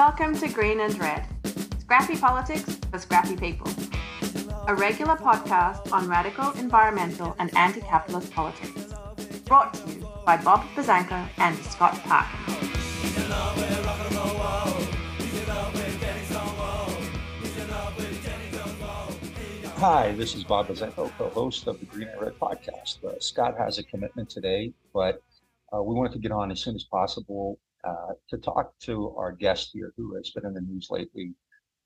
Welcome to Green and Red, scrappy politics for scrappy people. A regular podcast on radical environmental and anti capitalist politics. Brought to you by Bob Buzzanco and Scott Park. Hi, this is Bob Buzzanco, co-host of the Green and Red podcast. Uh, Scott has a commitment today, but uh, we wanted to get on as soon as possible uh, to talk to our guest here, who has been in the news lately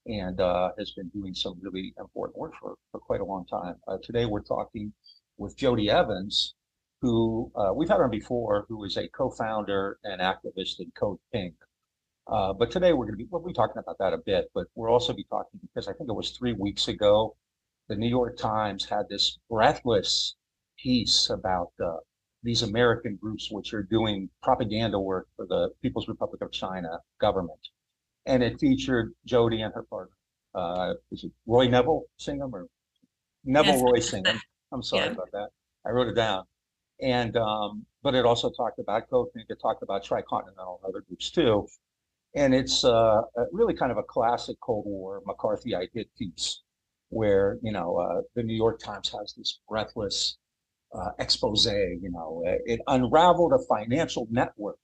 and uh, has been doing some really important work for, for quite a long time. Uh, today, we're talking with Jodie Evans, who uh, we've had on before, who is a co-founder and activist in Code Pink. but today, we're going to be we'll be talking about that a bit, but we'll also be talking because I think it was three weeks ago the New York Times had this breathless piece about uh, these American groups which are doing propaganda work for the People's Republic of China government. And it featured Jodie and her partner. Uh, is it Roy Neville Singham or Neville yes. Roy Singham? I'm sorry yeah. about that. I wrote it down. And um, but it also talked about Code It talked about Tricontinental and other groups too. And it's uh, really kind of a classic Cold War McCarthyite hit piece where you know uh, the New York Times has this breathless uh, expose. You know, uh, it unraveled a financial network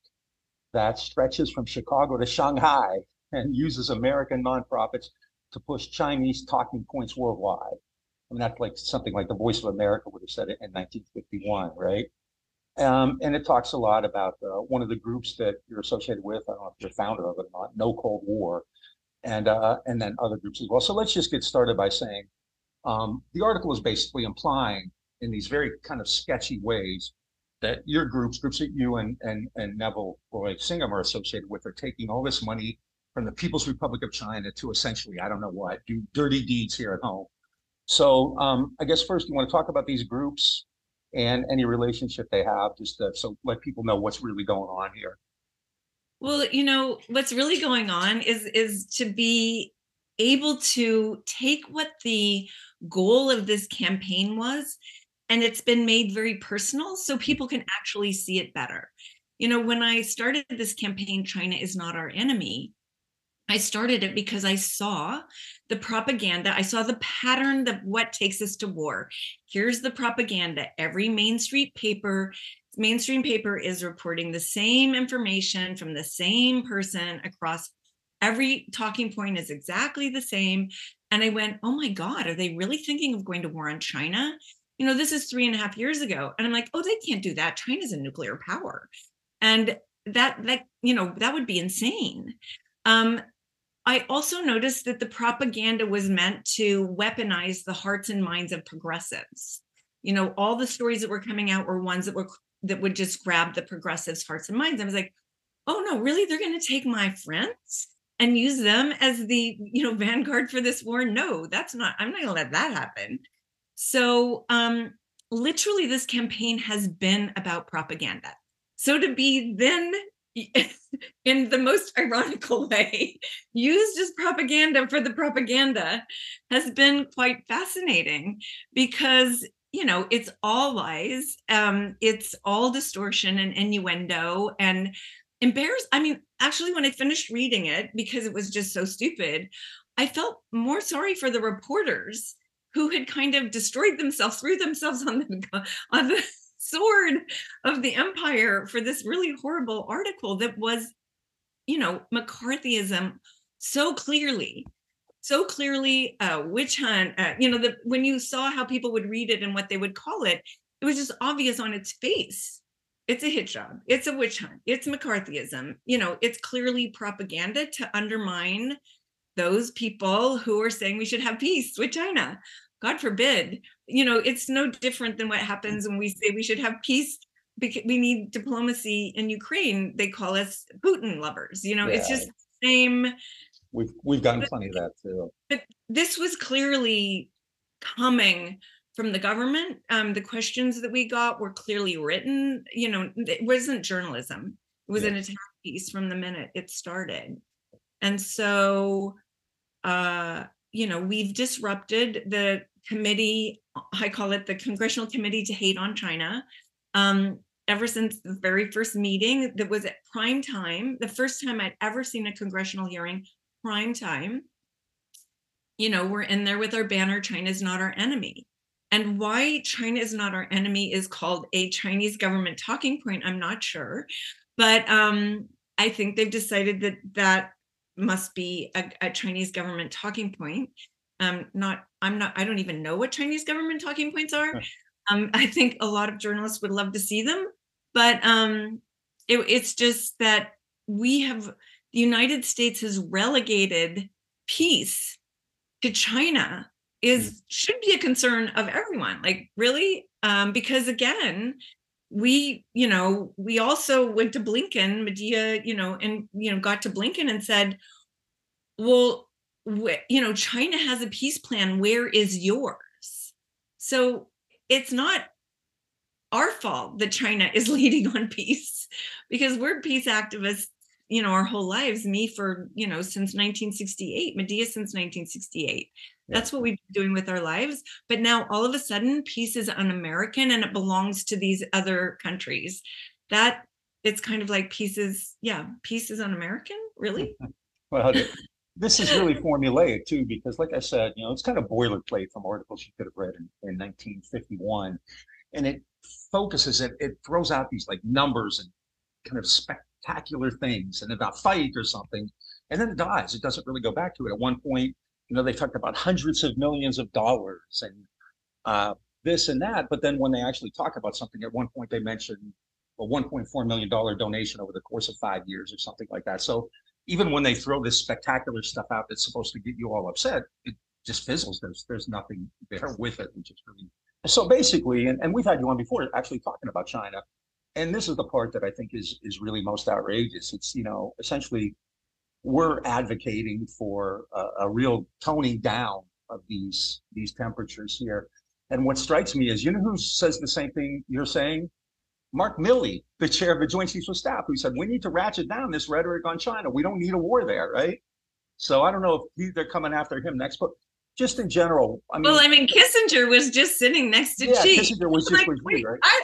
that stretches from Chicago to Shanghai and uses American nonprofits to push Chinese talking points worldwide. I mean, that's like something like the Voice of America would have said it in 1951, right? Um, and it talks a lot about uh, one of the groups that you're associated with. I don't know if you're founder of it or not, No Cold War, and uh, and then other groups as well. So let's just get started by saying um, the article is basically implying in these very kind of sketchy ways that your groups, groups that you and and and Neville Roy Singham are associated with, are taking all this money from the People's Republic of China to essentially, I don't know what, do dirty deeds here at home. So um, I guess first you want to talk about these groups and any relationship they have, just to, so let people know what's really going on here. Well, you know, what's really going on is is to be able to take what the goal of this campaign was and it's been made very personal so people can actually see it better. You know, when I started this campaign China is not our enemy, I started it because I saw the propaganda. I saw the pattern of what takes us to war. Here's the propaganda. Every Main Street paper mainstream paper is reporting the same information from the same person across every talking point is exactly the same and i went oh my god are they really thinking of going to war on china you know this is three and a half years ago and i'm like oh they can't do that china's a nuclear power and that that you know that would be insane um I also noticed that the propaganda was meant to weaponize the hearts and minds of progressives. You know, all the stories that were coming out were ones that were that would just grab the progressives' hearts and minds. I was like, oh no, really? They're going to take my friends and use them as the you know vanguard for this war? No, that's not. I'm not going to let that happen. So um, literally, this campaign has been about propaganda. So to be then in the most ironical way used as propaganda for the propaganda has been quite fascinating because you know it's all lies um it's all distortion and innuendo and embarrassed i mean actually when i finished reading it because it was just so stupid i felt more sorry for the reporters who had kind of destroyed themselves threw themselves on the on the sword of the empire for this really horrible article that was you know mccarthyism so clearly so clearly a witch hunt. Uh, you know, the, when you saw how people would read it and what they would call it, it was just obvious on its face. It's a hit job. It's a witch hunt. It's McCarthyism. You know, it's clearly propaganda to undermine those people who are saying we should have peace with China. God forbid. You know, it's no different than what happens when we say we should have peace because we need diplomacy in Ukraine. They call us Putin lovers. You know, yeah. it's just the same We've we've gotten plenty of that too. But this was clearly coming from the government. Um, the questions that we got were clearly written. You know, it wasn't journalism. It was yeah. an attack piece from the minute it started. And so, uh, you know, we've disrupted the committee. I call it the Congressional Committee to Hate on China. Um, ever since the very first meeting that was at prime time, the first time I'd ever seen a congressional hearing, prime time. You know, we're in there with our banner, China's not our enemy. And why China is not our enemy is called a Chinese government talking point. I'm not sure. But um, I think they've decided that that must be a, a Chinese government talking point. Um, not, I'm not, I don't even know what Chinese government talking points are. Um, I think a lot of journalists would love to see them, but um, it, it's just that we have, the United States has relegated peace to China is mm. should be a concern of everyone like really um, because again we you know we also went to blinken medea you know and you know got to blinken and said well wh- you know china has a peace plan. Where is yours? So it's not our fault that china is leading on peace because we're peace activists you know our whole lives me for you know since 1968 medea since 1968 that's what we've been doing with our lives. But now all of a sudden, peace is un-American and it belongs to these other countries. That it's kind of like peace is, yeah, peace is un-American, hmm. really? well, this is really formulaic too, because like I said, you know, it's kind of boilerplate from articles you could have read in, in 1951. And it focuses it, it throws out these like numbers and kind of spectacular things and about fight or something. And then it dies. It doesn't really go back to it. At one point, you know, they talked about hundreds of millions of dollars and uh, this and that. But then when they actually talk about something, at one point they mentioned a $1.4 million donation over the course of five years or something like that. So even when they throw this spectacular stuff out that's supposed to get you all upset, it just fizzles. There's there's nothing there with it, which is really so basically, and, and we've had you on before actually talking about China. And this is the part that I think is is really most outrageous. It's, you know, essentially we're advocating for a, a, real toning down of these these temperatures here. And what strikes me is, you know, who says the same thing you're saying? Mark Milley, the chair of the Joint Chiefs of Staff, who said we need to ratchet down this rhetoric on China. We don't need a war there, right? So I don't know if they're coming after him next, but just in general, I mean. Well, I mean, Kissinger was just sitting next to yeah, Xi. Kissinger was just like, with right? I,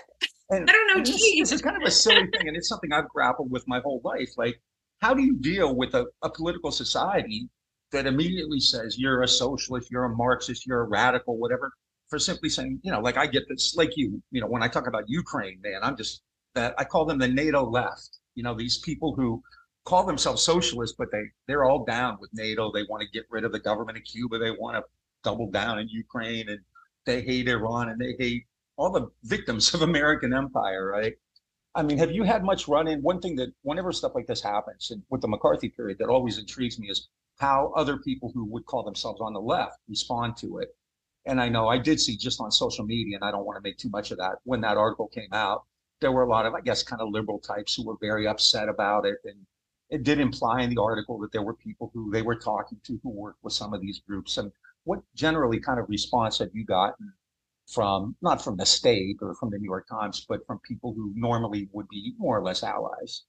and, I don't know. This, this is kind of a silly thing, and it's something I've grappled with my whole life. Like, how do you deal with a, a political society that immediately says you're a socialist, you're a Marxist, you're a radical, whatever, for simply saying, you know, like I get this, like you, you know, when I talk about Ukraine, man, I'm just that I call them the NATO left. You know, these people who call themselves socialists, but they they're all down with NATO. They want to get rid of the government of Cuba. They want to double down in Ukraine, and they hate Iran and they hate all the victims of American empire, right? I mean, have you had much run in? One thing that whenever stuff like this happens, and with the McCarthy period, that always intrigues me is how other people who would call themselves on the left respond to it. And I know I did see just on social media, and I don't want to make too much of that. When that article came out, there were a lot of, I guess, kind of liberal types who were very upset about it. And it did imply in the article that there were people who they were talking to who worked with some of these groups. And what generally kind of response have you gotten from not from the state or from the New York Times, but from people who normally would be more or less allies.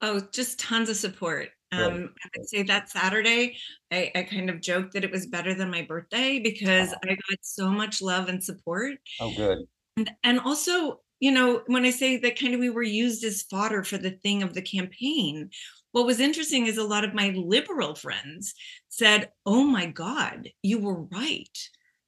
Oh, just tons of support. Um, I would say that Saturday, I, I, kind of joked that it was better than my birthday because oh. I got so much love and support. Oh, good. And, and also, you know, when I say that kind of we were used as fodder for the thing of the campaign, what was interesting is a lot of my liberal friends said, Oh my God, you were right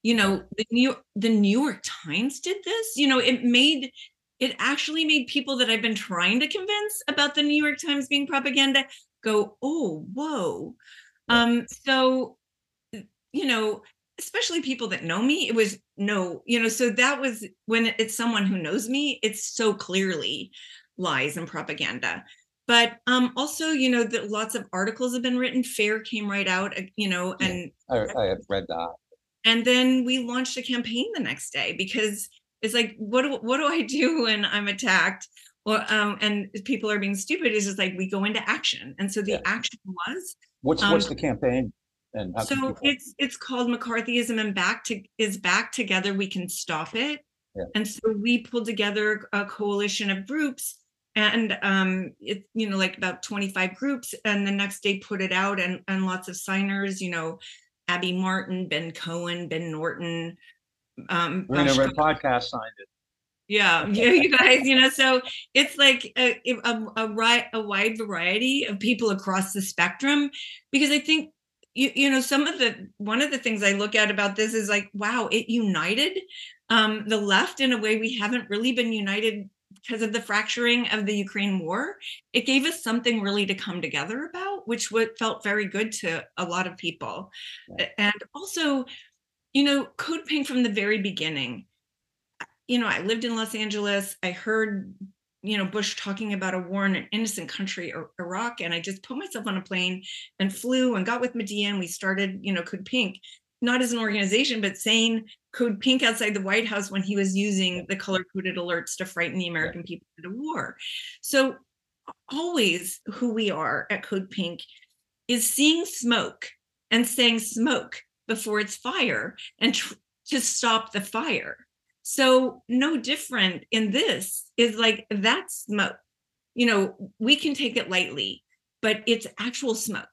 you know the new the new york times did this you know it made it actually made people that i've been trying to convince about the new york times being propaganda go oh whoa. Um so you know especially people that know me it was no you know so that was when it's someone who knows me it's so clearly lies and propaganda. But um also you know that lots of articles have been written fair came right out uh, you know and yeah, I, I have read that and then we launched a campaign the next day because it's like what do, what do i do when i'm attacked well um, and people are being stupid is just like we go into action and so the yeah. action was what's um, what's the campaign and so it's it's called mccarthyism and back to is back together we can stop it yeah. and so we pulled together a coalition of groups and um it you know like about 25 groups and the next day put it out and and lots of signers you know Abby Martin, Ben Cohen, Ben Norton. Um, Green Red Podcast signed it. Yeah, you guys, you know, so it's like a, a, a, a wide variety of people across the spectrum because I think you you know some of the one of the things i look at about this is like wow it united um, the left in a way we haven't really been united because of the fracturing of the ukraine war it gave us something really to come together about which what felt very good to a lot of people. And also you know code pink from the very beginning. You know i lived in los angeles. I heard you know bush talking about a war in an innocent country iraq and i just put myself on a plane and flew and got with medea and we started you know code pink. Not as an organization but saying code pink outside the white house when he was using the color coded alerts to frighten the american people into war so always who we are at code pink is seeing smoke and saying smoke before it's fire and tr- to stop the fire so, no different in this is like that's smoke. You know, we can take it lightly, but it's actual smoke.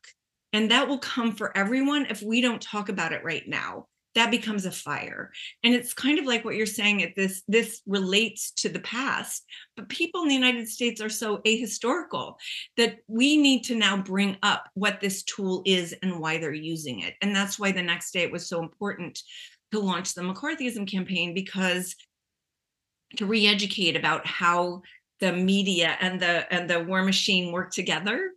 And that will come for everyone if we don't talk about it right now. That becomes a fire. And it's kind of like what you're saying at this this relates to the past, but people in the United States are so ahistorical that we need to now bring up what this tool is and why they're using it. And that's why the next day it was so important to launch the McCarthyism campaign because to re-educate about how the media and the and the war machine work together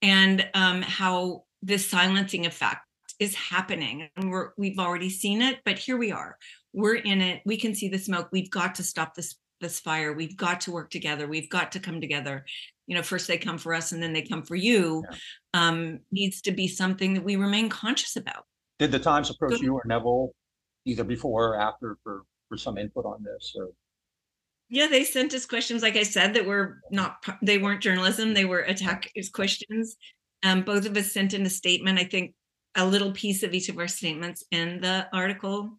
and um, how this silencing effect is happening and we're we've already seen it but here we are. We're in it. We can see the smoke. We've got to stop this this fire. We've got to work together. We've got to come together. You know first they come for us and then they come for you yeah. um, needs to be something that we remain conscious about. Did the times approach you or neville either before or after for for some input on this or? Yeah they sent us questions like i said that were not they weren't journalism they were attack questions. Um, both of us sent in a statement i think a little piece of each of our statements in the article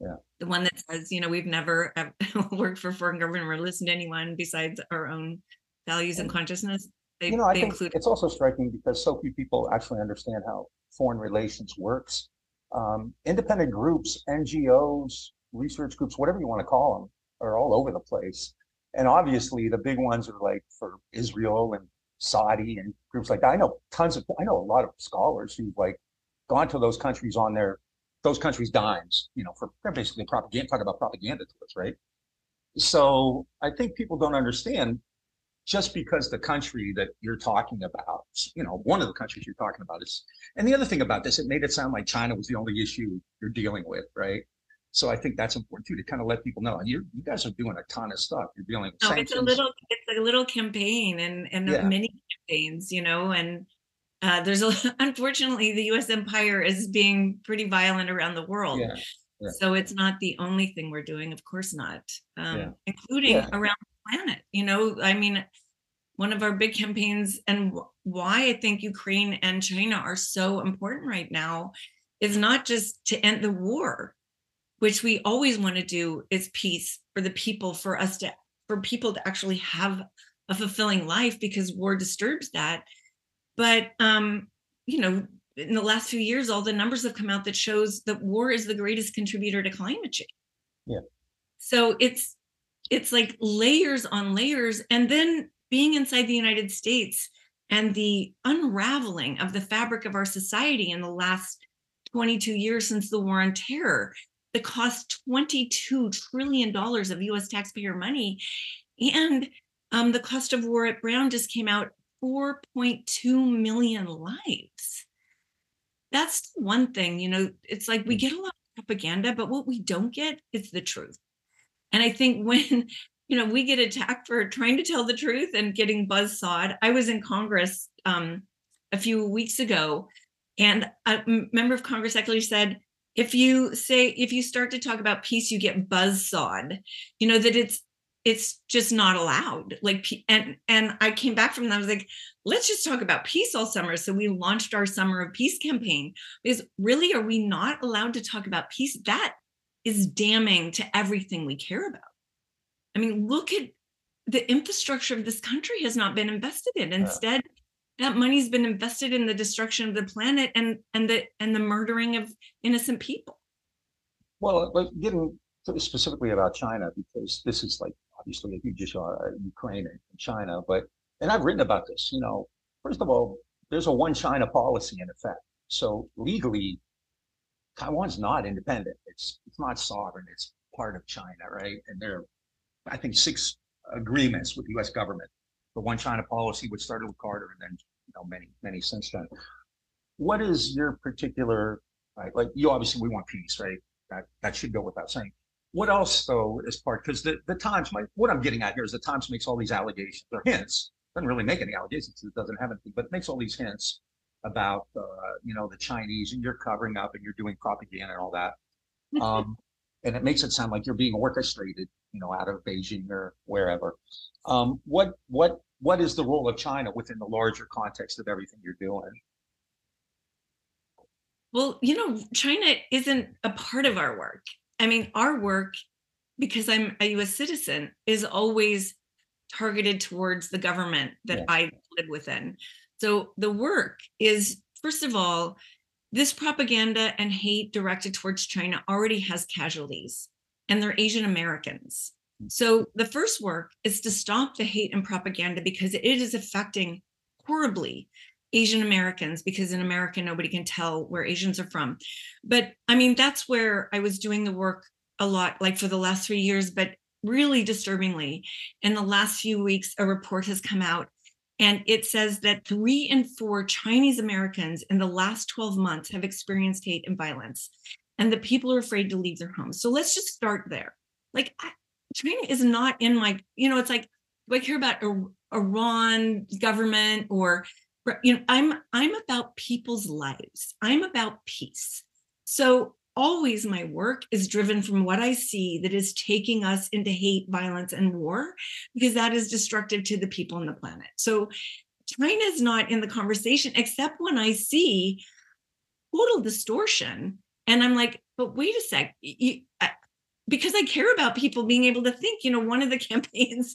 yeah the one that says you know we've never worked for foreign government or listened to anyone besides our own values and, and consciousness they, you know i think include- it's also striking because so few people actually understand how foreign relations works um, independent groups, NGOs, research groups, whatever you want to call them, are all over the place. And obviously, the big ones are like for Israel and Saudi and groups like that. I know tons of, I know a lot of scholars who've like gone to those countries on their, those countries' dimes, you know, for they're basically propaganda, talk about propaganda to us, right? So I think people don't understand just because the country that you're talking about, you know, one of the countries you're talking about is, and the other thing about this, it made it sound like China was the only issue you're dealing with, right? So I think that's important too to kind of let people know you you guys are doing a ton of stuff. You're dealing with no, sanctions. it's a little it's a little campaign and and yeah. many campaigns, you know, and uh, there's a unfortunately the U.S. empire is being pretty violent around the world. Yeah. Yeah. So it's not the only thing we're doing, of course not, um, yeah. including around planet. You know, I mean, one of our big campaigns and why I think Ukraine and China are so important right now is not just to end the war, which we always want to do is peace for the people, for us to, for people to actually have a fulfilling life because war disturbs that. But, um, you know, in the last few years, all the numbers have come out that shows that war is the greatest contributor to climate change. Yeah. So it's it's like layers on layers and then being inside the united states and the unraveling of the fabric of our society in the last 22 years since the war on terror that cost 22 trillion dollars of us taxpayer money and um, the cost of war at brown just came out 4.2 million lives that's one thing you know it's like we hmm. get a lot of propaganda but what we don't get is the truth and I think when you know we get attacked for trying to tell the truth and getting buzz sawed. I was in Congress um, a few weeks ago, and a member of Congress actually said, if you say if you start to talk about peace, you get buzz sawed. You know that it's it's just not allowed. Like and and I came back from that. I was like, let's just talk about peace all summer. So we launched our summer of peace campaign because really, are we not allowed to talk about peace? That is damning to everything we care about. I mean, look at the infrastructure of this country has not been invested in. Instead, yeah. that money's been invested in the destruction of the planet and and the and the murdering of innocent people. Well, getting specifically about China because this is like obviously a huge issue, uh, Ukraine and China. But and I've written about this. You know, first of all, there's a one China policy in effect. So legally, Taiwan's not independent. It's it's not sovereign. It's part of China, right? And there, are, I think, six agreements with the U.S. government. The one China policy, which started with Carter, and then you know many many since then. What is your particular right? Like you obviously we want peace, right? That that should go without saying. What else though is part because the the Times, my what I'm getting at here is the Times makes all these allegations or hints. Doesn't really make any allegations. It doesn't have anything, but it makes all these hints about uh, you know the Chinese and you're covering up and you're doing propaganda and all that. Um, and it makes it sound like you're being orchestrated, you know, out of Beijing or wherever. Um, what what what is the role of China within the larger context of everything you're doing? Well, you know, China isn't a part of our work. I mean, our work, because I'm a US citizen, is always targeted towards the government that yeah. I live within. So the work is, first of all, this propaganda and hate directed towards China already has casualties, and they're Asian Americans. Hmm. So the first work is to stop the hate and propaganda because it is affecting horribly Asian Americans because in America nobody can tell where Asians are from. But I mean that's where I was doing the work a lot like for the last 3 years but really disturbingly in the last few weeks a report has come out and it says that three in four Chinese Americans in the last 12 months have experienced hate and violence, and the people are afraid to leave their homes. So let's just start there. Like, China is not in my, you know, it's like, do I care about Iran government or, you know, I'm I'm about people's lives. I'm about peace. So always my work is driven from what I see that is taking us into hate, violence, and war, because that is destructive to the people on the planet. So China is not in the conversation, except when I see total distortion. And I'm like, but wait a sec. You, I, because I care about people being able to think, you know, one of the campaigns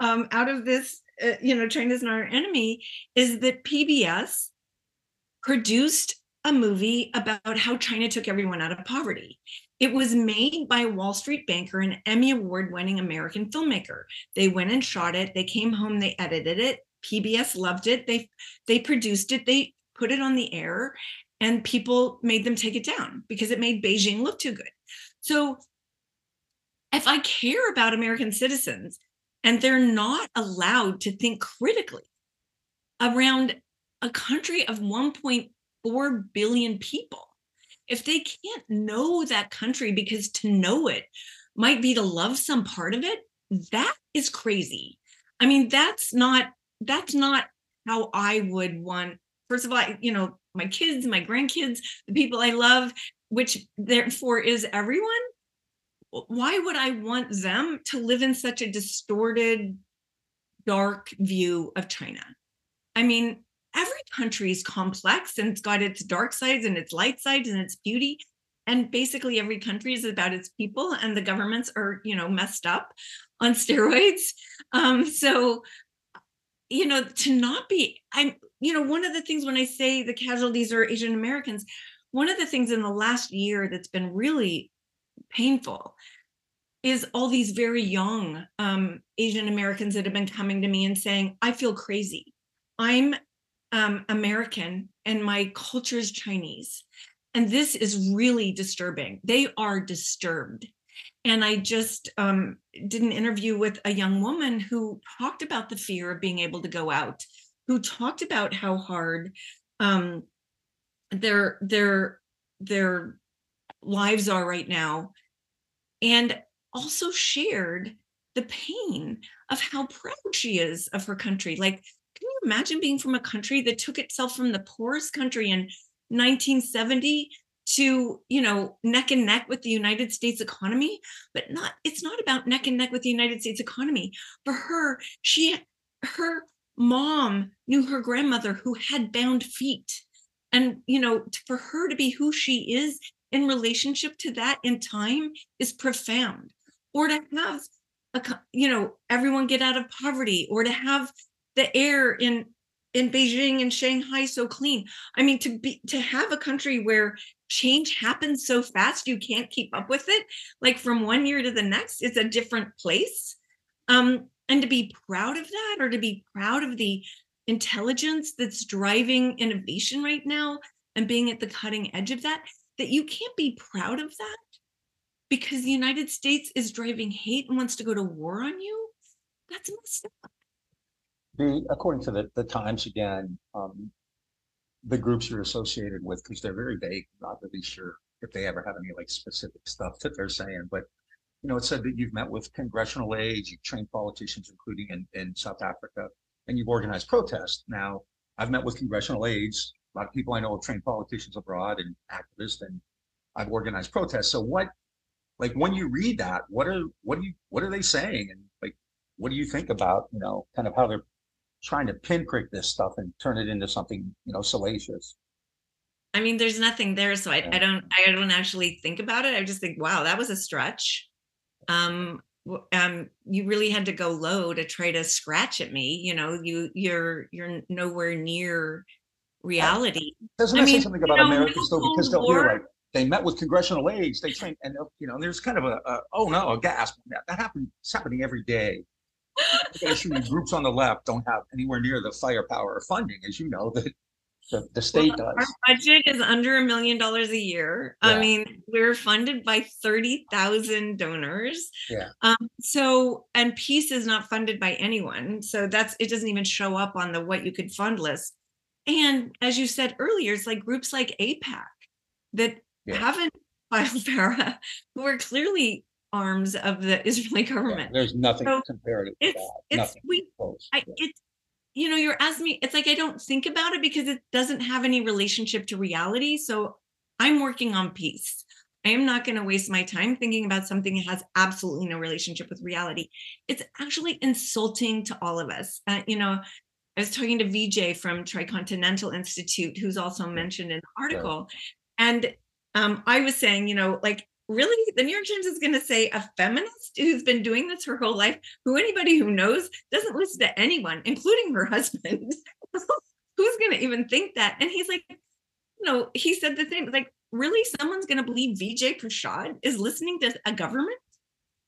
um, out of this, uh, you know, China's not our enemy is that PBS produced a movie about how China took everyone out of poverty. It was made by a Wall Street banker and Emmy award winning American filmmaker. They went and shot it. They came home, they edited it. PBS loved it. They they produced it. They put it on the air and people made them take it down because it made Beijing look too good. So if I care about American citizens and they're not allowed to think critically around a country of 1.4 billion people. If they can't know that country because to know it might be to love some part of it, that is crazy. I mean, that's not that's not how I would want first of all, you know, my kids, my grandkids, the people I love, which therefore is everyone. Why would I want them to live in such a distorted, dark view of China? I mean, every country is complex and it's got its dark sides and its light sides and its beauty and basically every country is about its people and the governments are you know messed up on steroids um, so you know to not be i'm you know one of the things when i say the casualties are asian americans one of the things in the last year that's been really painful is all these very young um, asian americans that have been coming to me and saying i feel crazy i'm um, American and my culture is Chinese. And this is really disturbing. They are disturbed. And I just um, did an interview with a young woman who talked about the fear of being able to go out, who talked about how hard um, their their their lives are right now, and also shared the pain of how proud she is of her country. Like can you imagine being from a country that took itself from the poorest country in 1970 to you know neck and neck with the united states economy? But not it's not about neck and neck with the united states economy. For her she her mom knew her grandmother who had bound feet. And you know for her to be who she is in relationship to that in time is profound or to have a you know everyone get out of poverty or to have the air in in Beijing and Shanghai so clean. I mean, to be to have a country where change happens so fast you can't keep up with it, like from one year to the next, it's a different place. Um, and to be proud of that, or to be proud of the intelligence that's driving innovation right now and being at the cutting edge of that, that you can't be proud of that because the United States is driving hate and wants to go to war on you. That's messed up the according to the, the Times again, um, the groups you're associated with, because they're very vague, not really sure if they ever have any like specific stuff that they're saying, but you know, it said that you've met with congressional aides, you've trained politicians, including in, in South Africa, and you've organized protests. Now, I've met with congressional aides. A lot of people I know have trained politicians abroad and activists, and I've organized protests. So what, like when you read that, what are what do you what are they saying, and like what do you think about you know kind of how they're trying to pinprick this stuff and turn it into something you know salacious i mean there's nothing there so I, yeah. I don't i don't actually think about it i just think wow that was a stretch um um you really had to go low to try to scratch at me you know you you're you're nowhere near reality doesn't that I mean, say something about you know, americans though because they'll hear like they met with congressional aides they trained and you know there's kind of a, a oh no a gasp that, that happens it's happening every day groups on the left don't have anywhere near the firepower or funding, as you know, that the, the state well, does. Our budget is under a million dollars a year. Yeah. I mean, we're funded by 30,000 donors. Yeah. Um, so, and peace is not funded by anyone. So that's, it doesn't even show up on the what you could fund list. And as you said earlier, it's like groups like AIPAC that yeah. haven't filed FARA, who are clearly arms of the Israeli government. Yeah, there's nothing so comparative it's. It's nothing we close. I, yeah. it's you know, you're asking me, it's like I don't think about it because it doesn't have any relationship to reality. So I'm working on peace. I am not going to waste my time thinking about something that has absolutely no relationship with reality. It's actually insulting to all of us. Uh, you know, I was talking to Vijay from Tricontinental Institute, who's also mentioned in the article. And um, I was saying, you know, like really the new york times is going to say a feminist who's been doing this her whole life who anybody who knows doesn't listen to anyone including her husband. Who's going to even think that? And he's like you know he said the same like really someone's going to believe vijay prashad is listening to a government?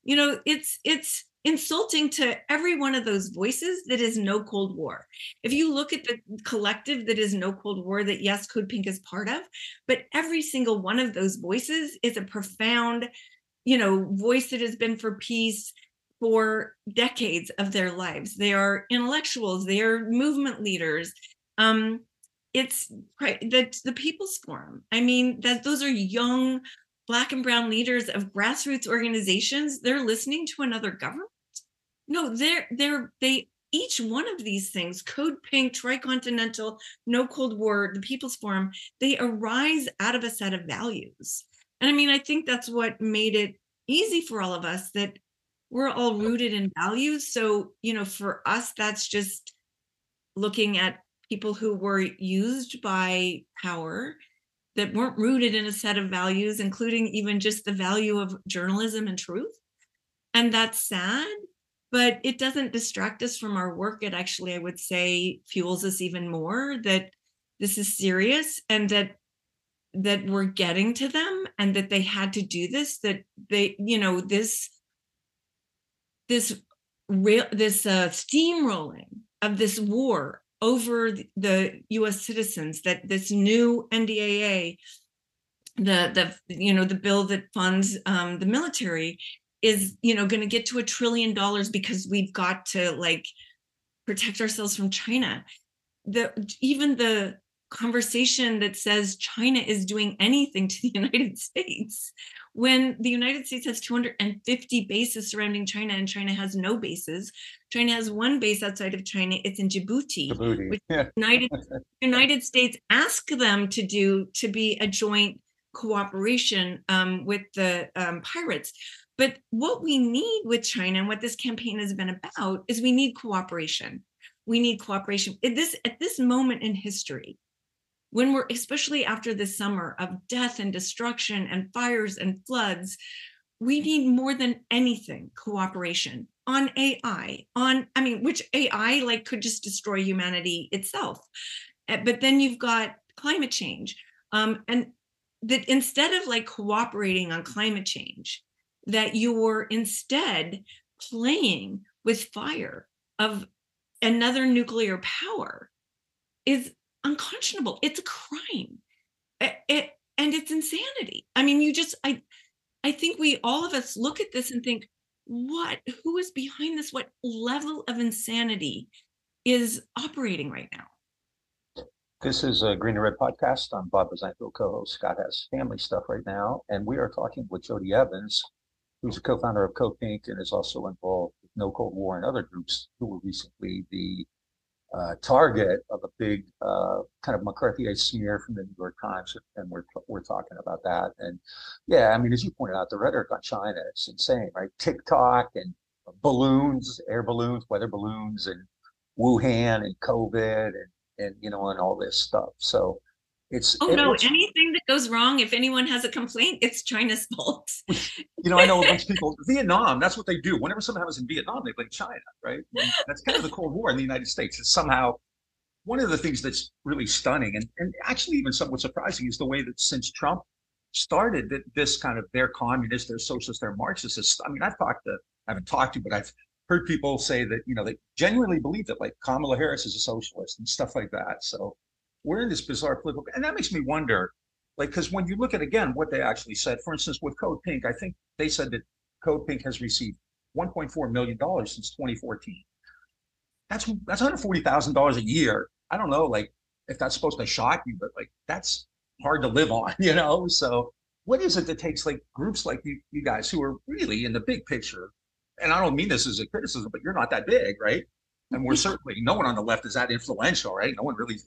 You know it's it's insulting to every one of those voices that is no Cold War. If you look at the collective that is no Cold War, that yes, Code Pink is part of, but every single one of those voices is a profound, you know, voice that has been for peace for decades of their lives. They are intellectuals, they are movement leaders. Um, it's the, the People's Forum. I mean, that those are young black and brown leaders of grassroots organizations they're listening to another government? No they're they're they each one of these things code pink tricontinental no cold war the people's forum they arise out of a set of values. And i mean i think that's what made it easy for all of us that we're all rooted in values. So you know for us that's just looking at people who were used by power that weren't rooted in a set of values, including even just the value of journalism and truth. And that's sad, but it doesn't distract us from our work. It actually, I would say, fuels us even more that this is serious and that that we're getting to them and that they had to do this that they you know this this real this uh, steamrolling of this war over the U.S. citizens that this new NDAA, the the you know the bill that funds um, the military, is you know going to get to a trillion dollars because we've got to like protect ourselves from China. The even the conversation that says China is doing anything to the United States when the United States has 250 bases surrounding China and China has no bases. China has one base outside of China. It's in Djibouti, Djibouti. which yeah. United United States asked them to do to be a joint cooperation um, with the um, pirates. But what we need with China and what this campaign has been about is we need cooperation. We need cooperation. At this at this moment in history, when we're especially after this summer of death and destruction and fires and floods we need more than anything cooperation on AI, on, I mean, which AI like could just destroy humanity itself. Eh, but then you've got climate change. Um, and that instead of like cooperating on climate change, that you're instead playing with fire of another nuclear power is unconscionable. It's a crime. It, it, and it's insanity. I mean, you just, I, I think we all of us look at this and think, what, who is behind this? What level of insanity is operating right now? This is a Green and Red podcast. I'm Bob Buzzanco, co-host. Scott has family stuff right now, and we are talking with Jodie Evans, who's a co-founder of Code Pink and is also involved with No Cold War and other groups who were recently the uh, target of a big uh, kind of McCarthyite smear from the New York Times, and we're we're talking about that. And yeah, I mean, as you pointed out, the rhetoric on China is insane, right? TikTok and balloons, air balloons, weather balloons, and Wuhan and COVID, and and you know, and all this stuff. So it's oh it, no, it's, anything that goes wrong, if anyone has a complaint, it's China's fault. you know, I know a bunch of people. Vietnam, that's what they do. Whenever something happens in Vietnam, they blame China, right? And that's kind of the Cold War in the United States. It's somehow one of the things that's really stunning and, and actually even somewhat surprising is the way that since Trump started that this kind of they're communist, they're socialist, they're Marxist. I mean, I've talked to, I haven't talked to, but I've heard people say that, you know, they genuinely believe that like Kamala Harris is a socialist and stuff like that. So we're in this bizarre political, and that makes me wonder, like, because when you look at again what they actually said, for instance, with Code Pink, I think they said that Code Pink has received 1.4 million dollars since 2014. That's that's 140 thousand dollars a year. I don't know, like, if that's supposed to shock you, but like, that's hard to live on, you know. So, what is it that takes like groups like you, you guys who are really in the big picture? And I don't mean this as a criticism, but you're not that big, right? And we're certainly no one on the left is that influential, right? No one really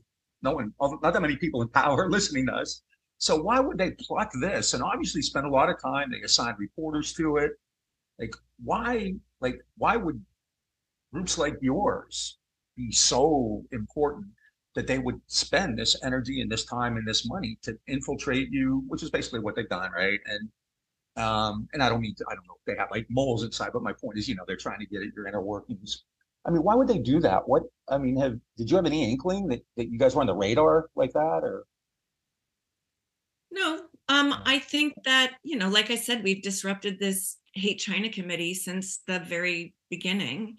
no one, not that many people in power listening to us. So why would they pluck this and obviously spend a lot of time? They assign reporters to it. Like why, like why would groups like yours be so important that they would spend this energy and this time and this money to infiltrate you, which is basically what they've done, right? And um, and I don't mean to, I don't know if they have like moles inside, but my point is, you know, they're trying to get at your inner workings I mean, why would they do that? What I mean, have did you have any inkling that, that you guys were on the radar like that or no? Um, I think that, you know, like I said, we've disrupted this hate China committee since the very beginning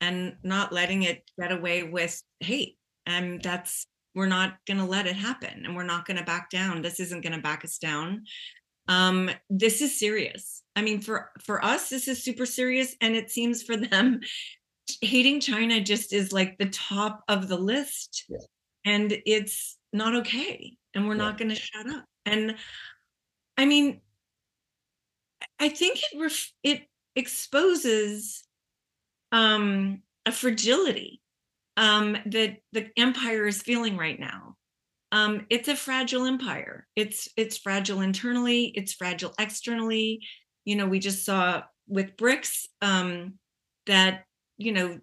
and not letting it get away with hate. And that's we're not going to let it happen and we're not going to back down. This isn't going to back us down. Um, this is serious. I mean, for for us, this is super serious, and it seems for them hating China just is like the top of the list. Yeah. And it's not okay. And we're yeah. not going to shut up. And I mean, I think it ref- it exposes um, a fragility um, that the empire is feeling right now. Um, it's a fragile empire. It's it's fragile internally. It's fragile externally. You know, we just saw with BRICS um, that you know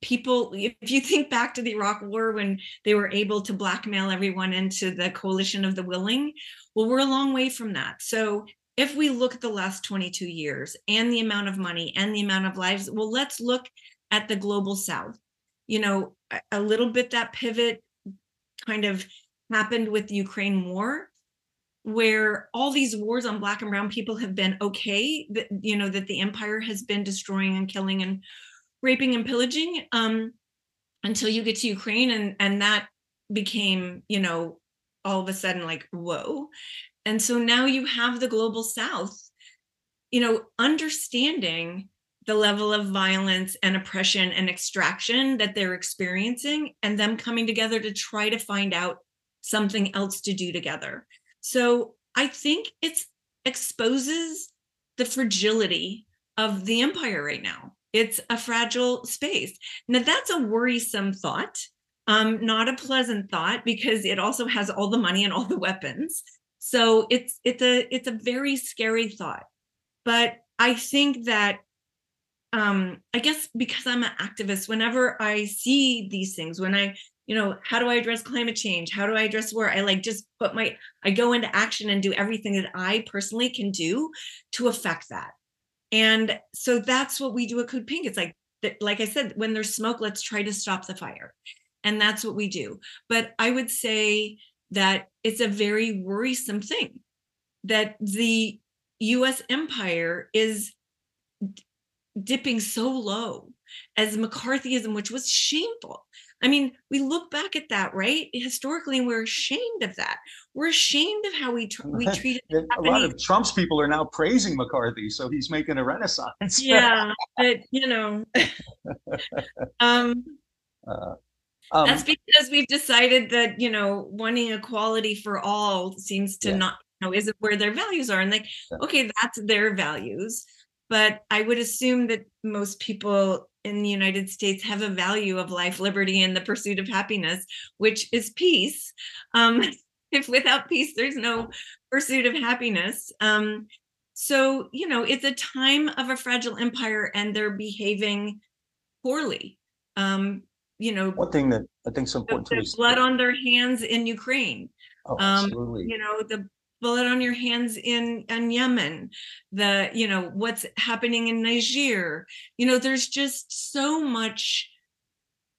people if you think back to the iraq war when they were able to blackmail everyone into the coalition of the willing well we're a long way from that. So if we look at the last 22 years and the amount of money and the amount of lives well let's look at the global south. You know a little bit that pivot kind of happened with the ukraine war where all these wars on black and brown people have been okay that you know that the empire has been destroying and killing and raping and pillaging um, until you get to ukraine and and that became you know all of a sudden like whoa. And so now you have the global south you know understanding the level of violence and oppression and extraction that they're experiencing and them coming together to try to find out something else to do together so I think it exposes the fragility of the empire right now. It's a fragile space. Now, that's a worrisome thought, um, not a pleasant thought, because it also has all the money and all the weapons. So it's it's a it's a very scary thought. But I think that um, I guess because I'm an activist, whenever I see these things, when I you know how do i address climate change? How do i address war? I like just put my i go into action and do everything that i personally can do to affect that. And so that's what we do at code pink. It's like like i said when there's smoke let's try to stop the fire. And that's what we do. But i would say that it's a very worrisome thing that the US empire is dipping so low as McCarthyism, which was shameful. I mean, we look back at that, right? Historically, and we're ashamed of that. We're ashamed of how we tr- we treated. a lot of Trump's people are now praising McCarthy, so he's making a renaissance. yeah, but you know, um, uh, um, that's because we've decided that you know wanting equality for all seems to yeah. not you know isn't where their values are, and like yeah. okay, that's their values but I would assume that most people in the United States have a value of life, liberty, and the pursuit of happiness, which is peace. Um, if without peace, there's no pursuit of happiness. Um, so, you know, it's a time of a fragile empire and they're behaving poorly. Um, you know, one thing that I think is important the, is blood on their hands in Ukraine. Oh, um, absolutely. Um, you know, the blood on your hands in, in Yemen, the, you know, what's happening in Niger. You know, there's just so much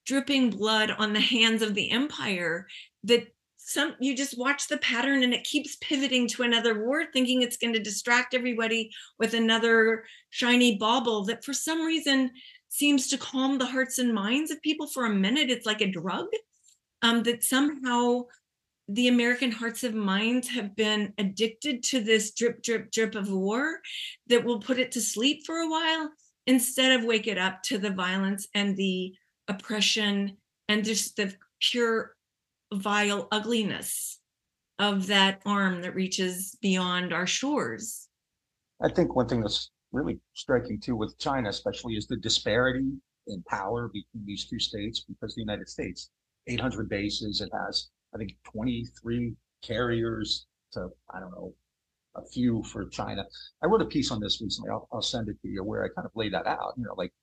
dripping blood on the hands of the empire that some you just watch the pattern and it keeps pivoting to another war thinking it's going to distract everybody with another shiny bauble that for some reason seems to calm the hearts and minds of people for a minute it's like a drug um, that somehow the American hearts and minds have been addicted to this drip, drip, drip of war that will put it to sleep for a while instead of wake it up to the violence and the oppression and just the pure vile ugliness of that arm that reaches beyond our shores. I think one thing that's really striking too with China, especially, is the disparity in power between these two states because the United States, 800 bases, it has I think 23 carriers to, I don't know, a few for China. I wrote a piece on this recently. I'll, I'll send it to you where I kind of lay that out. You know, like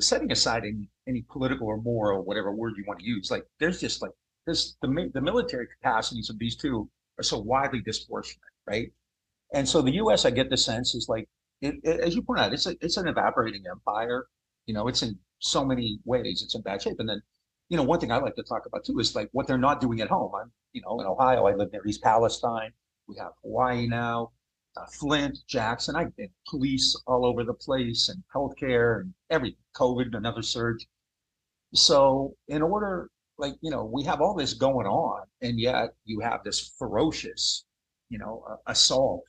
setting aside any, any political or moral, whatever word you want to use, like there's just like this, the, the military capacities of these two are so widely disproportionate, right? And so the U.S., I get the sense is like, it, it, as you point out, it's a, it's an evaporating empire. You know, it's in so many ways, it's in bad shape. And then you know, one thing I like to talk about too is like what they're not doing at home. I'm, you know, in Ohio, I live near East Palestine. We have Hawaii now, uh, Flint, Jackson. I've been police all over the place and healthcare and every COVID, another surge. So in order, like, you know, we have all this going on and yet you have this ferocious, you know, uh, assault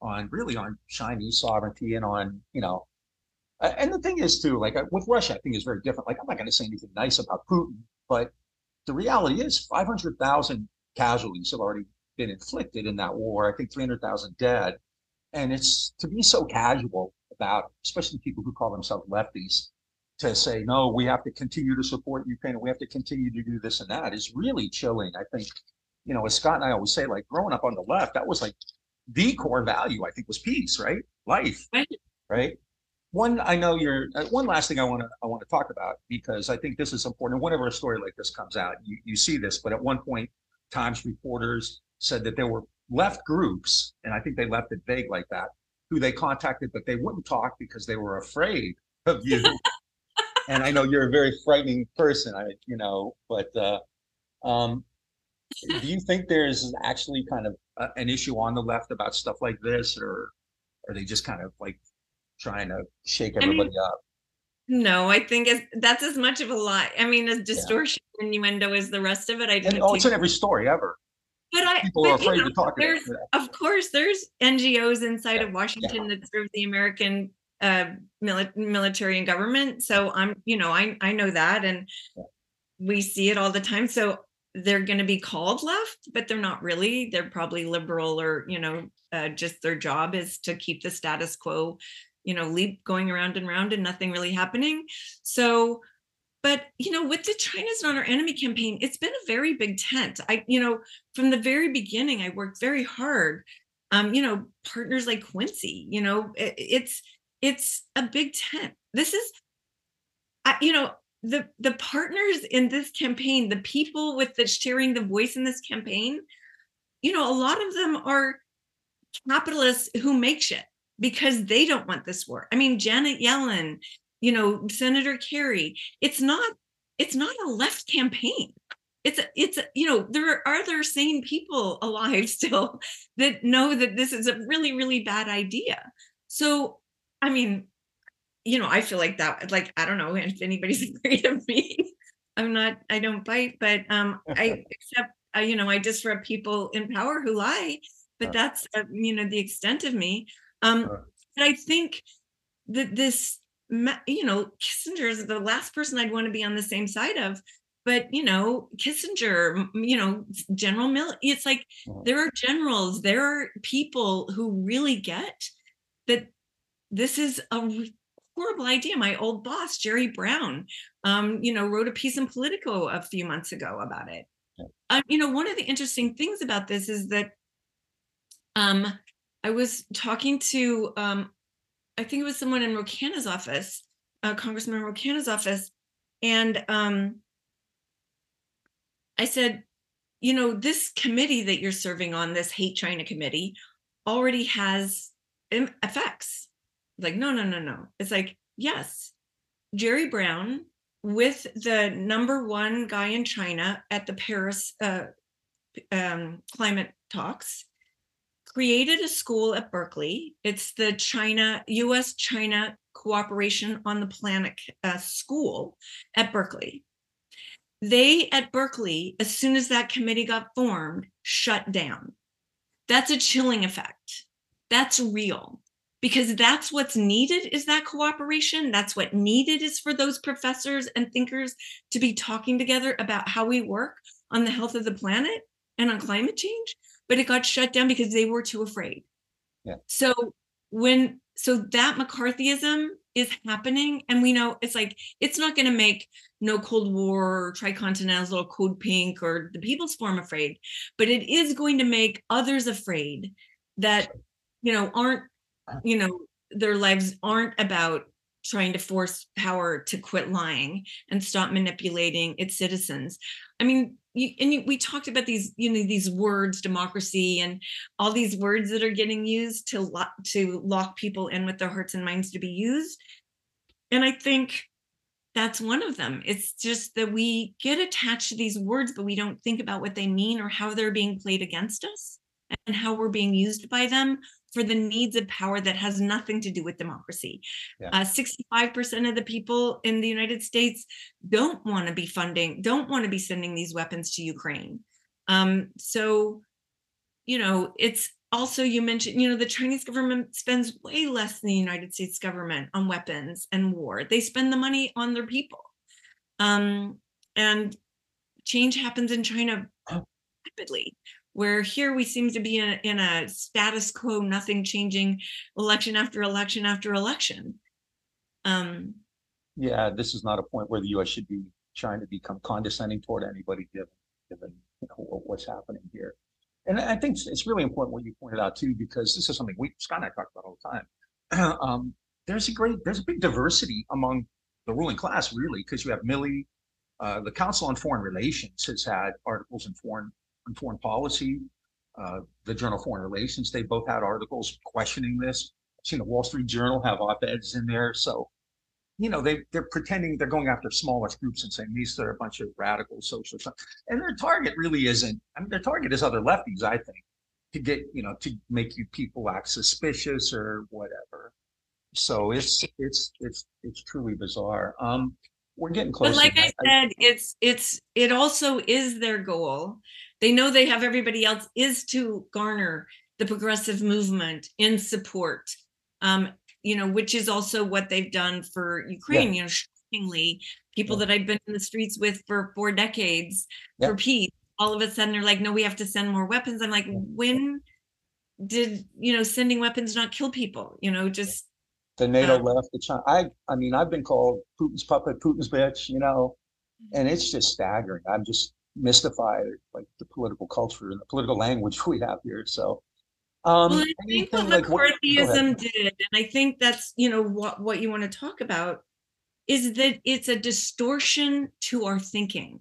on really on Chinese sovereignty and on, you know, and the thing is too, like uh, with Russia, I think is very different. Like I'm not going to say anything nice about Putin, but the reality is 500,000 casualties have already been inflicted in that war. I think 300,000 dead, and it's to be so casual about, especially people who call themselves lefties, to say no, we have to continue to support Ukraine and we have to continue to do this and that is really chilling. I think, you know, as Scott and I always say, like growing up on the left, that was like the core value. I think was peace, right? Life, right? One i know you're uh, one last thing i want to i want to talk about because i think this is important whenever a story like this comes out you, you see this but at one point times reporters said that there were left groups and i think they left it vague like that who they contacted but they wouldn't talk because they were afraid of you. And i know you're a very frightening person i you know but uh um do you think there's actually kind of a, an issue on the left about stuff like this or are they just kind of like trying to shake everybody I mean, up. No, I think it's, that's as much of a lie. I mean, as distortion yeah. innuendo as the rest of it. I didn't. oh, it's in every story ever. But I people but, are afraid you know, to talk there's, Of course, there's NGOs inside yeah. of Washington yeah. that serve the American uh, mili- military and government. So I'm, you know, I I know that, and we see it all the time. So they're going to be called left, but they're not really. They're probably liberal, or you know, uh, just their job is to keep the status quo you know, leap going around and around and nothing really happening. So, but you know, with the China's not our enemy campaign, it's been a very big tent. I, you know, from the very beginning, I worked very hard. Um, you know, partners like Quincy, you know, it, it's it's a big tent. This is, I, you know, the the partners in this campaign, the people with the sharing the voice in this campaign, you know, a lot of them are capitalists who make shit because they don't want this war. I mean, Janet Yellen, you know, Senator Kerry, it's not it's not a left campaign. It's a, it's a, you know there are other sane people alive still that know that this is a really really bad idea. So I mean, you know, I feel like that like I don't know if anybody's afraid of me. I'm not I don't bite, but um I accept uh, you know I disrupt people in power who lie, but that's uh, you know the extent of me. Um but I think that this you know, Kissinger is the last person I'd want to be on the same side of. But you know, Kissinger, you know, General Milley. It's like uh-huh. there are generals, there are people who really get that this is a horrible idea. My old boss, Jerry Brown, um, you know, wrote a piece in Politico a few months ago about it. Um, you know, one of the interesting things about this is that um, I was talking to um, I think it was someone in Ro Khanna's office, uh, Congressman Ro Khanna's office, and um, I said, you know, this committee that you're serving on, this hate China committee, already has effects. Like, no, no, no, no. It's like, yes, Jerry Brown with the number one guy in China at the Paris uh, um, climate talks created a school at Berkeley. It's the China, US China Cooperation on the Planet uh, School at Berkeley. They at Berkeley, as soon as that committee got formed, shut down. That's a chilling effect. That's real because that's what's needed is that cooperation. That's what needed is for those professors and thinkers to be talking together about how we work on the health of the planet and on climate change but it got shut down because they were too afraid. Yeah. So when so that McCarthyism is happening, and we know it's like it's not going to make no Cold War or Tricontinental's little Code Pink or the People's Forum afraid, but it is going to make others afraid that you know aren't you know their lives aren't about trying to force power to quit lying and stop manipulating its citizens. I mean, you, and you, we talked about these you know these words democracy and all these words that are getting used to to lock people in with their hearts and minds to be used and i think that's one of them it's just that we get attached to these words but we don't think about what they mean or how they're being played against us and how we're being used by them for the needs of power that has nothing to do with democracy. Yeah. Uh, 65% of the people in the United States don't want to be funding, don't want to be sending these weapons to Ukraine. Um, so, you know, it's also, you mentioned, you know, the Chinese government spends way less than the United States government on weapons and war. They spend the money on their people. Um, and change happens in China rapidly where here we seem to be in a, in a status quo, nothing changing, election after election after election. Um, yeah, this is not a point where the U.S. should be trying to become condescending toward anybody, given given you know, what's happening here. And I think it's really important what you pointed out too, because this is something we Scott and I talk about all the time. um, there's a great, there's a big diversity among the ruling class, really, because you have Milley, uh, the Council on Foreign Relations has had articles in foreign on foreign policy, uh, the Journal of Foreign Relations. They both had articles questioning this. I've seen the Wall Street Journal have op-eds in there. So, you know, they they're pretending they're going after smallest groups and saying these are a bunch of radical socialists. And their target really isn't. I mean, their target is other lefties, I think, to get you know to make you people act suspicious or whatever. So it's it's it's it's truly bizarre. Um, we're getting close. But like I, I said, it's it's it also is their goal they know they have everybody else is to garner the progressive movement in support um, you know which is also what they've done for ukraine yeah. you know shockingly people yeah. that i've been in the streets with for four decades yeah. for peace all of a sudden they're like no we have to send more weapons i'm like when did you know sending weapons not kill people you know just the nato uh, left the china i i mean i've been called putin's puppet putin's bitch you know and it's just staggering i'm just mystify like the political culture and the political language we have here. So, um, well, I think what like, McCarthyism what, did, and I think that's you know what what you want to talk about is that it's a distortion to our thinking.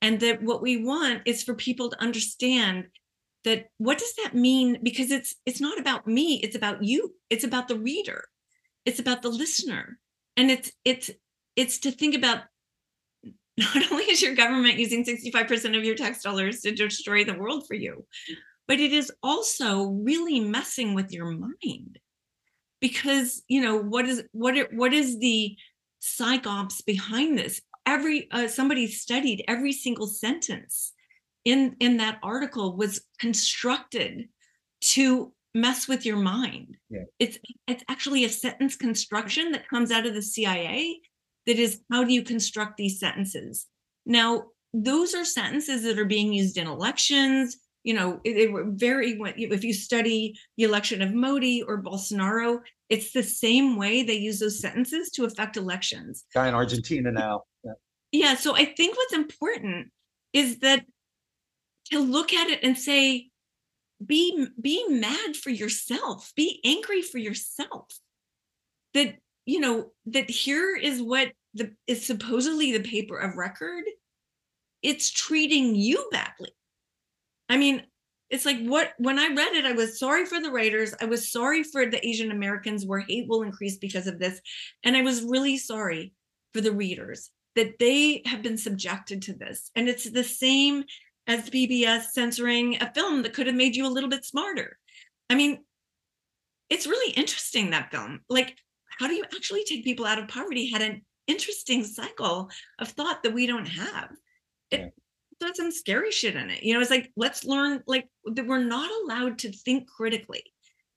And that what we want is for people to understand that what does that mean? Because it's it's not about me, it's about you, it's about the reader, it's about the listener. And it's it's it's to think about not only is your government using 65% of your tax dollars to destroy the world for you, but it is also really messing with your mind. Because, you know, what is what what is the psyops behind this? Every uh, somebody studied every single sentence in in that article was constructed to mess with your mind. Yeah. It's it's actually a sentence construction that comes out of the CIA that is how do you construct these sentences? Now those are sentences that are being used in elections you know they were very if you study the election of modi or bolsonaro it's the same way they use those sentences to affect elections. Guy in argentina now yeah. yeah so i think what's important is that to look at it and say be be mad for yourself be angry for yourself. That you know that here is what the is supposedly the paper of record it's treating you badly. I mean it's like what when i read it i was sorry for the writers i was sorry for the asian americans where hate will increase because of this and i was really sorry for the readers that they have been subjected to this. And it's the same as pbs censoring a film that could have made you a little bit smarter. I mean it's really interesting that film. Like how do you actually take people out of poverty had an interesting cycle of thought that we don't have it yeah. got some scary shit in it you know it's like let's learn like that we're not allowed to think critically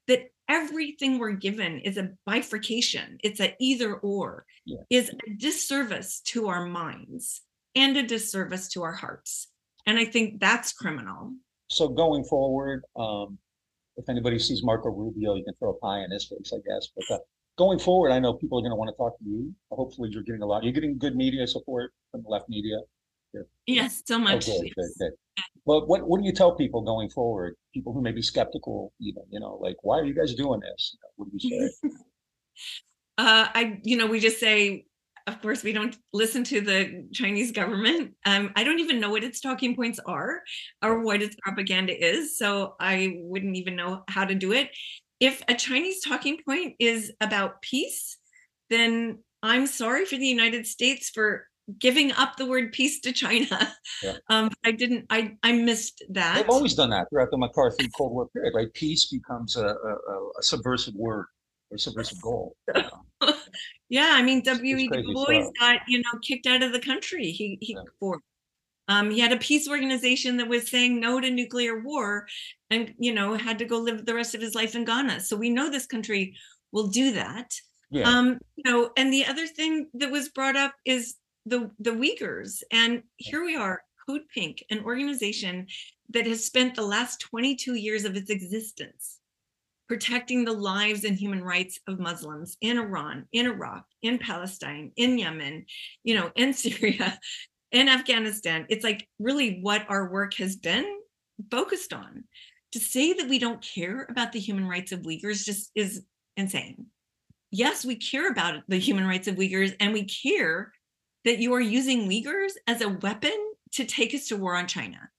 that everything we're given is a bifurcation it's an either or yeah. is a disservice to our minds and a disservice to our hearts and i think that's criminal so going forward um if anybody sees marco rubio you can throw a pie in his face i guess but uh, going forward, I know people are going to want to talk to you. Hopefully, you're getting a lot. You're getting good media support from the left media. Yeah. Yes, so much. Oh, good, good, good. Well, what what do you tell people going forward? People who may be skeptical, even you know, like, why are you guys doing this? What do you say? uh, I, you know, we just say, of course, we don't listen to the Chinese government. Um, I don't even know what its talking points are or what its propaganda is, so I wouldn't even know how to do it if a Chinese talking point is about peace, then I'm sorry for the United States for giving up the word peace to China. Yeah. Um, I didn't. I I missed that. They've always done that throughout the McCarthy Cold War period, right? Peace becomes a, a, a subversive word or subversive goal. You know? yeah, I mean, W. E. Du Bois got you know kicked out of the country. He he yeah. for um, he had a peace organization that was saying no to nuclear war and, you know, had to go live the rest of his life in Ghana. So we know this country will do that. Yeah. Um, you know, and the other thing that was brought up is the the Uyghurs. And here we are, Code Pink, an organization that has spent the last 22 years of its existence protecting the lives and human rights of Muslims in Iran, in Iraq, in Palestine, in Yemen, you know, in Syria, in Afghanistan. It's like really what our work has been focused on. To say that we don't care about the human rights of Uyghurs just is insane. Yes, we care about the human rights of Uyghurs and we care that you are using Uyghurs as a weapon to take us to war on China.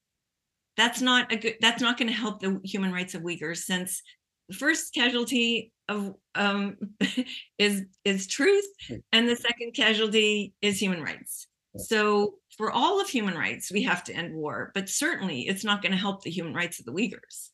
That's not a good that's not going to help the human rights of Uyghurs since the first casualty of um, is is truth hmm. and the second casualty is human rights. So for all of human rights, we have to end war, but certainly it's not going to help the human rights of the Uyghurs.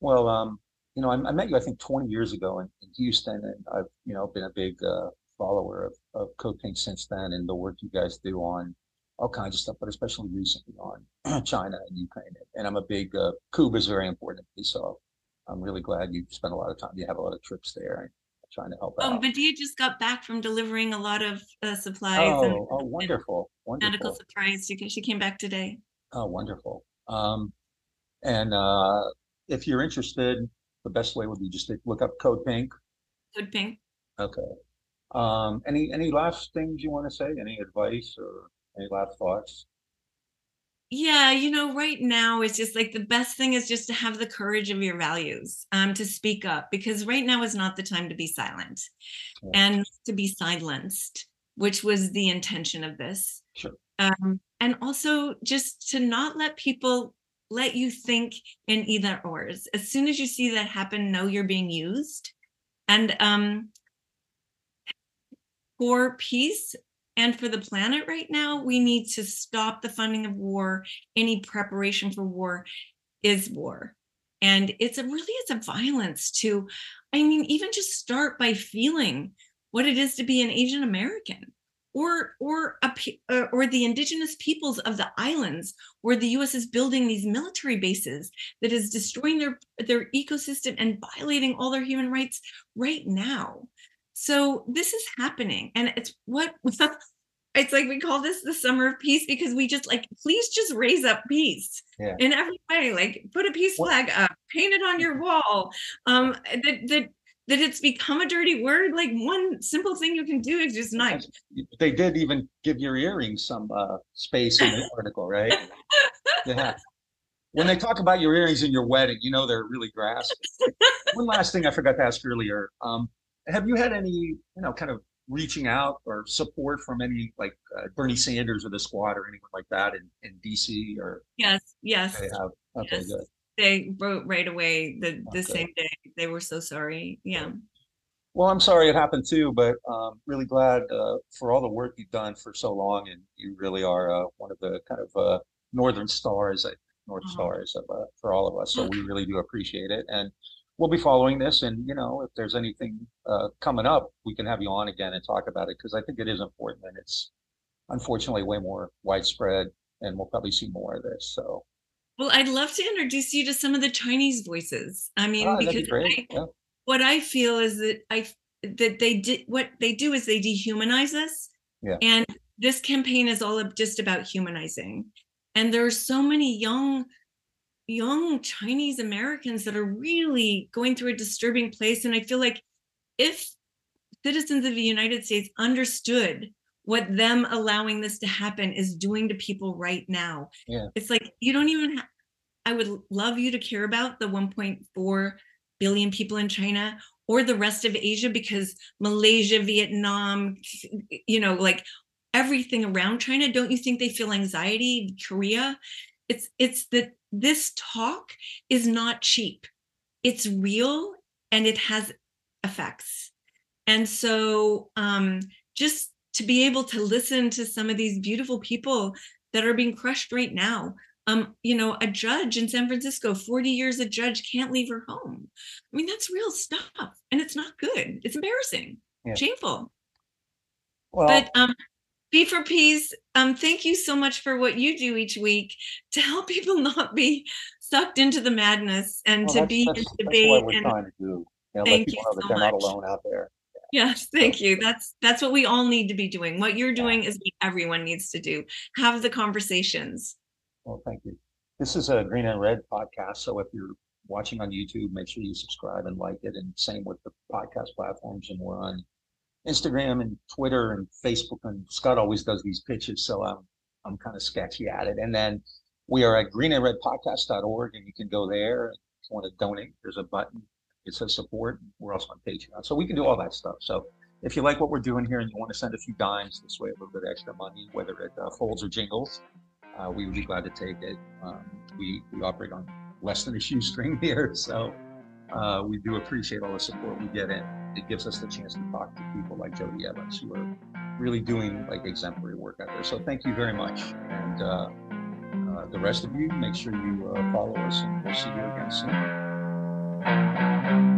Well, um, you know, I, I, met you, I think, 20 years ago in, in Houston, and I've, you know, been a big uh, follower of, of Code Pink since then and the work you guys do on all kinds of stuff, but especially recently on China and Ukraine. And I'm a big, uh, Cuba is very important to me. So I'm really glad you spent a lot of time. You have a lot of trips there trying to help oh, out. Medea just got back from delivering a lot of uh, supplies. Oh, and, oh, wonderful, wonderful. Medical supplies. She, she came back today. Oh, wonderful. Um, and uh, if you're interested, the best way would be just to look up Code Pink. Code Pink. Okay. Um, any any last things you want to say? Any advice or any last thoughts? Yeah you know right now it's just like the best thing is just to have the courage of your values um to speak up because right now is not the time to be silent yeah. and to be silenced which was the intention of this. Sure. Um, and also just to not let people let you think in either ors. As soon as you see that happen, know you're being used. And um, for peace and for the planet right now, we need to stop the funding of war. Any preparation for war is war. And it's a really it's a violence to, I mean, even just start by feeling what it is to be an Asian American or or a, or the indigenous peoples of the islands where the US is building these military bases that is destroying their their ecosystem and violating all their human rights right now. So this is happening and it's what it's like we call this the summer of peace because we just like please just raise up peace yeah. in every way like put a peace flag up paint it on your wall um that that that it's become a dirty word like one simple thing you can do is just not they did even give your earrings some uh space in the article right? Yeah when they talk about your earrings in your wedding you know they're really grasping. One last thing i forgot to ask earlier um have you had any you know kind of reaching out or support from any like uh, Bernie Sanders or the squad or anyone like that in, in DC or? Yes yes. They have? Okay yes. good. They wrote right away the the okay. same day. They were so sorry. Yeah. Well I'm sorry it happened too but um, really glad uh, for all the work you've done for so long and you really are uh, one of the kind of uh, northern stars North uh-huh. Stars of, uh, for all of us. So we really do appreciate it. And we'll be following this and you know if there's anything uh, coming up we can have you on again and talk about it because i think it is important and it's unfortunately way more widespread and we'll probably see more of this so. Well i'd love to introduce you to some of the chinese voices. I mean oh, because be I, yeah. what i feel is that i that they did what they do is they dehumanize us. Yeah. and this campaign is all just about humanizing. And there are so many young young Chinese Americans that are really going through a disturbing place. And I feel like if citizens of the United States understood what them allowing this to happen is doing to people right now, yeah. it's like you don't even. Ha- I would love you to care about the 1.4 billion people in China or the rest of Asia because Malaysia, Vietnam, you know, like everything around China, don't you think they feel anxiety? Korea, it's it's that this talk is not cheap. It's real and it has effects. And so um, just to be able to listen to some of these beautiful people that are being crushed right now. Um, you know, a judge in San Francisco, 40 years a judge can't leave her home. I mean, that's real stuff. And it's not good. It's embarrassing, yeah. shameful. Well, but um, B for Peace, um, thank you so much for what you do each week to help people not be sucked into the madness and well, to be in debate. That's what we're and trying to do. You know, thank you so they're much. not alone out there. Yeah. Yes, thank so, you. That's that's what we all need to be doing. What you're doing yeah. is what everyone needs to do. Have the conversations. Well, thank you. This is a Green and Red podcast. So if you're watching on YouTube, make sure you subscribe and like it. And same with the podcast platforms. And we're on Instagram and Twitter and Facebook. And Scott always does these pitches, so I'm I'm kind of sketchy at it. And then we are at greenandredpodcast.org, and you can go there. If you want to donate, there's a button. It says support. We're also on Patreon, so we can do all that stuff. So if you like what we're doing here and you want to send a few dimes this way, a little bit extra money, whether it uh, folds or jingles, uh, we would be glad to take it. Um, we we operate on less than a shoestring here, so uh, we do appreciate all the support we get in it gives us the chance to talk to people like Jodie Evans who are really doing like exemplary work out there. So thank you very much. And uh, uh, the rest of you, make sure you uh, follow us and we'll see you again soon.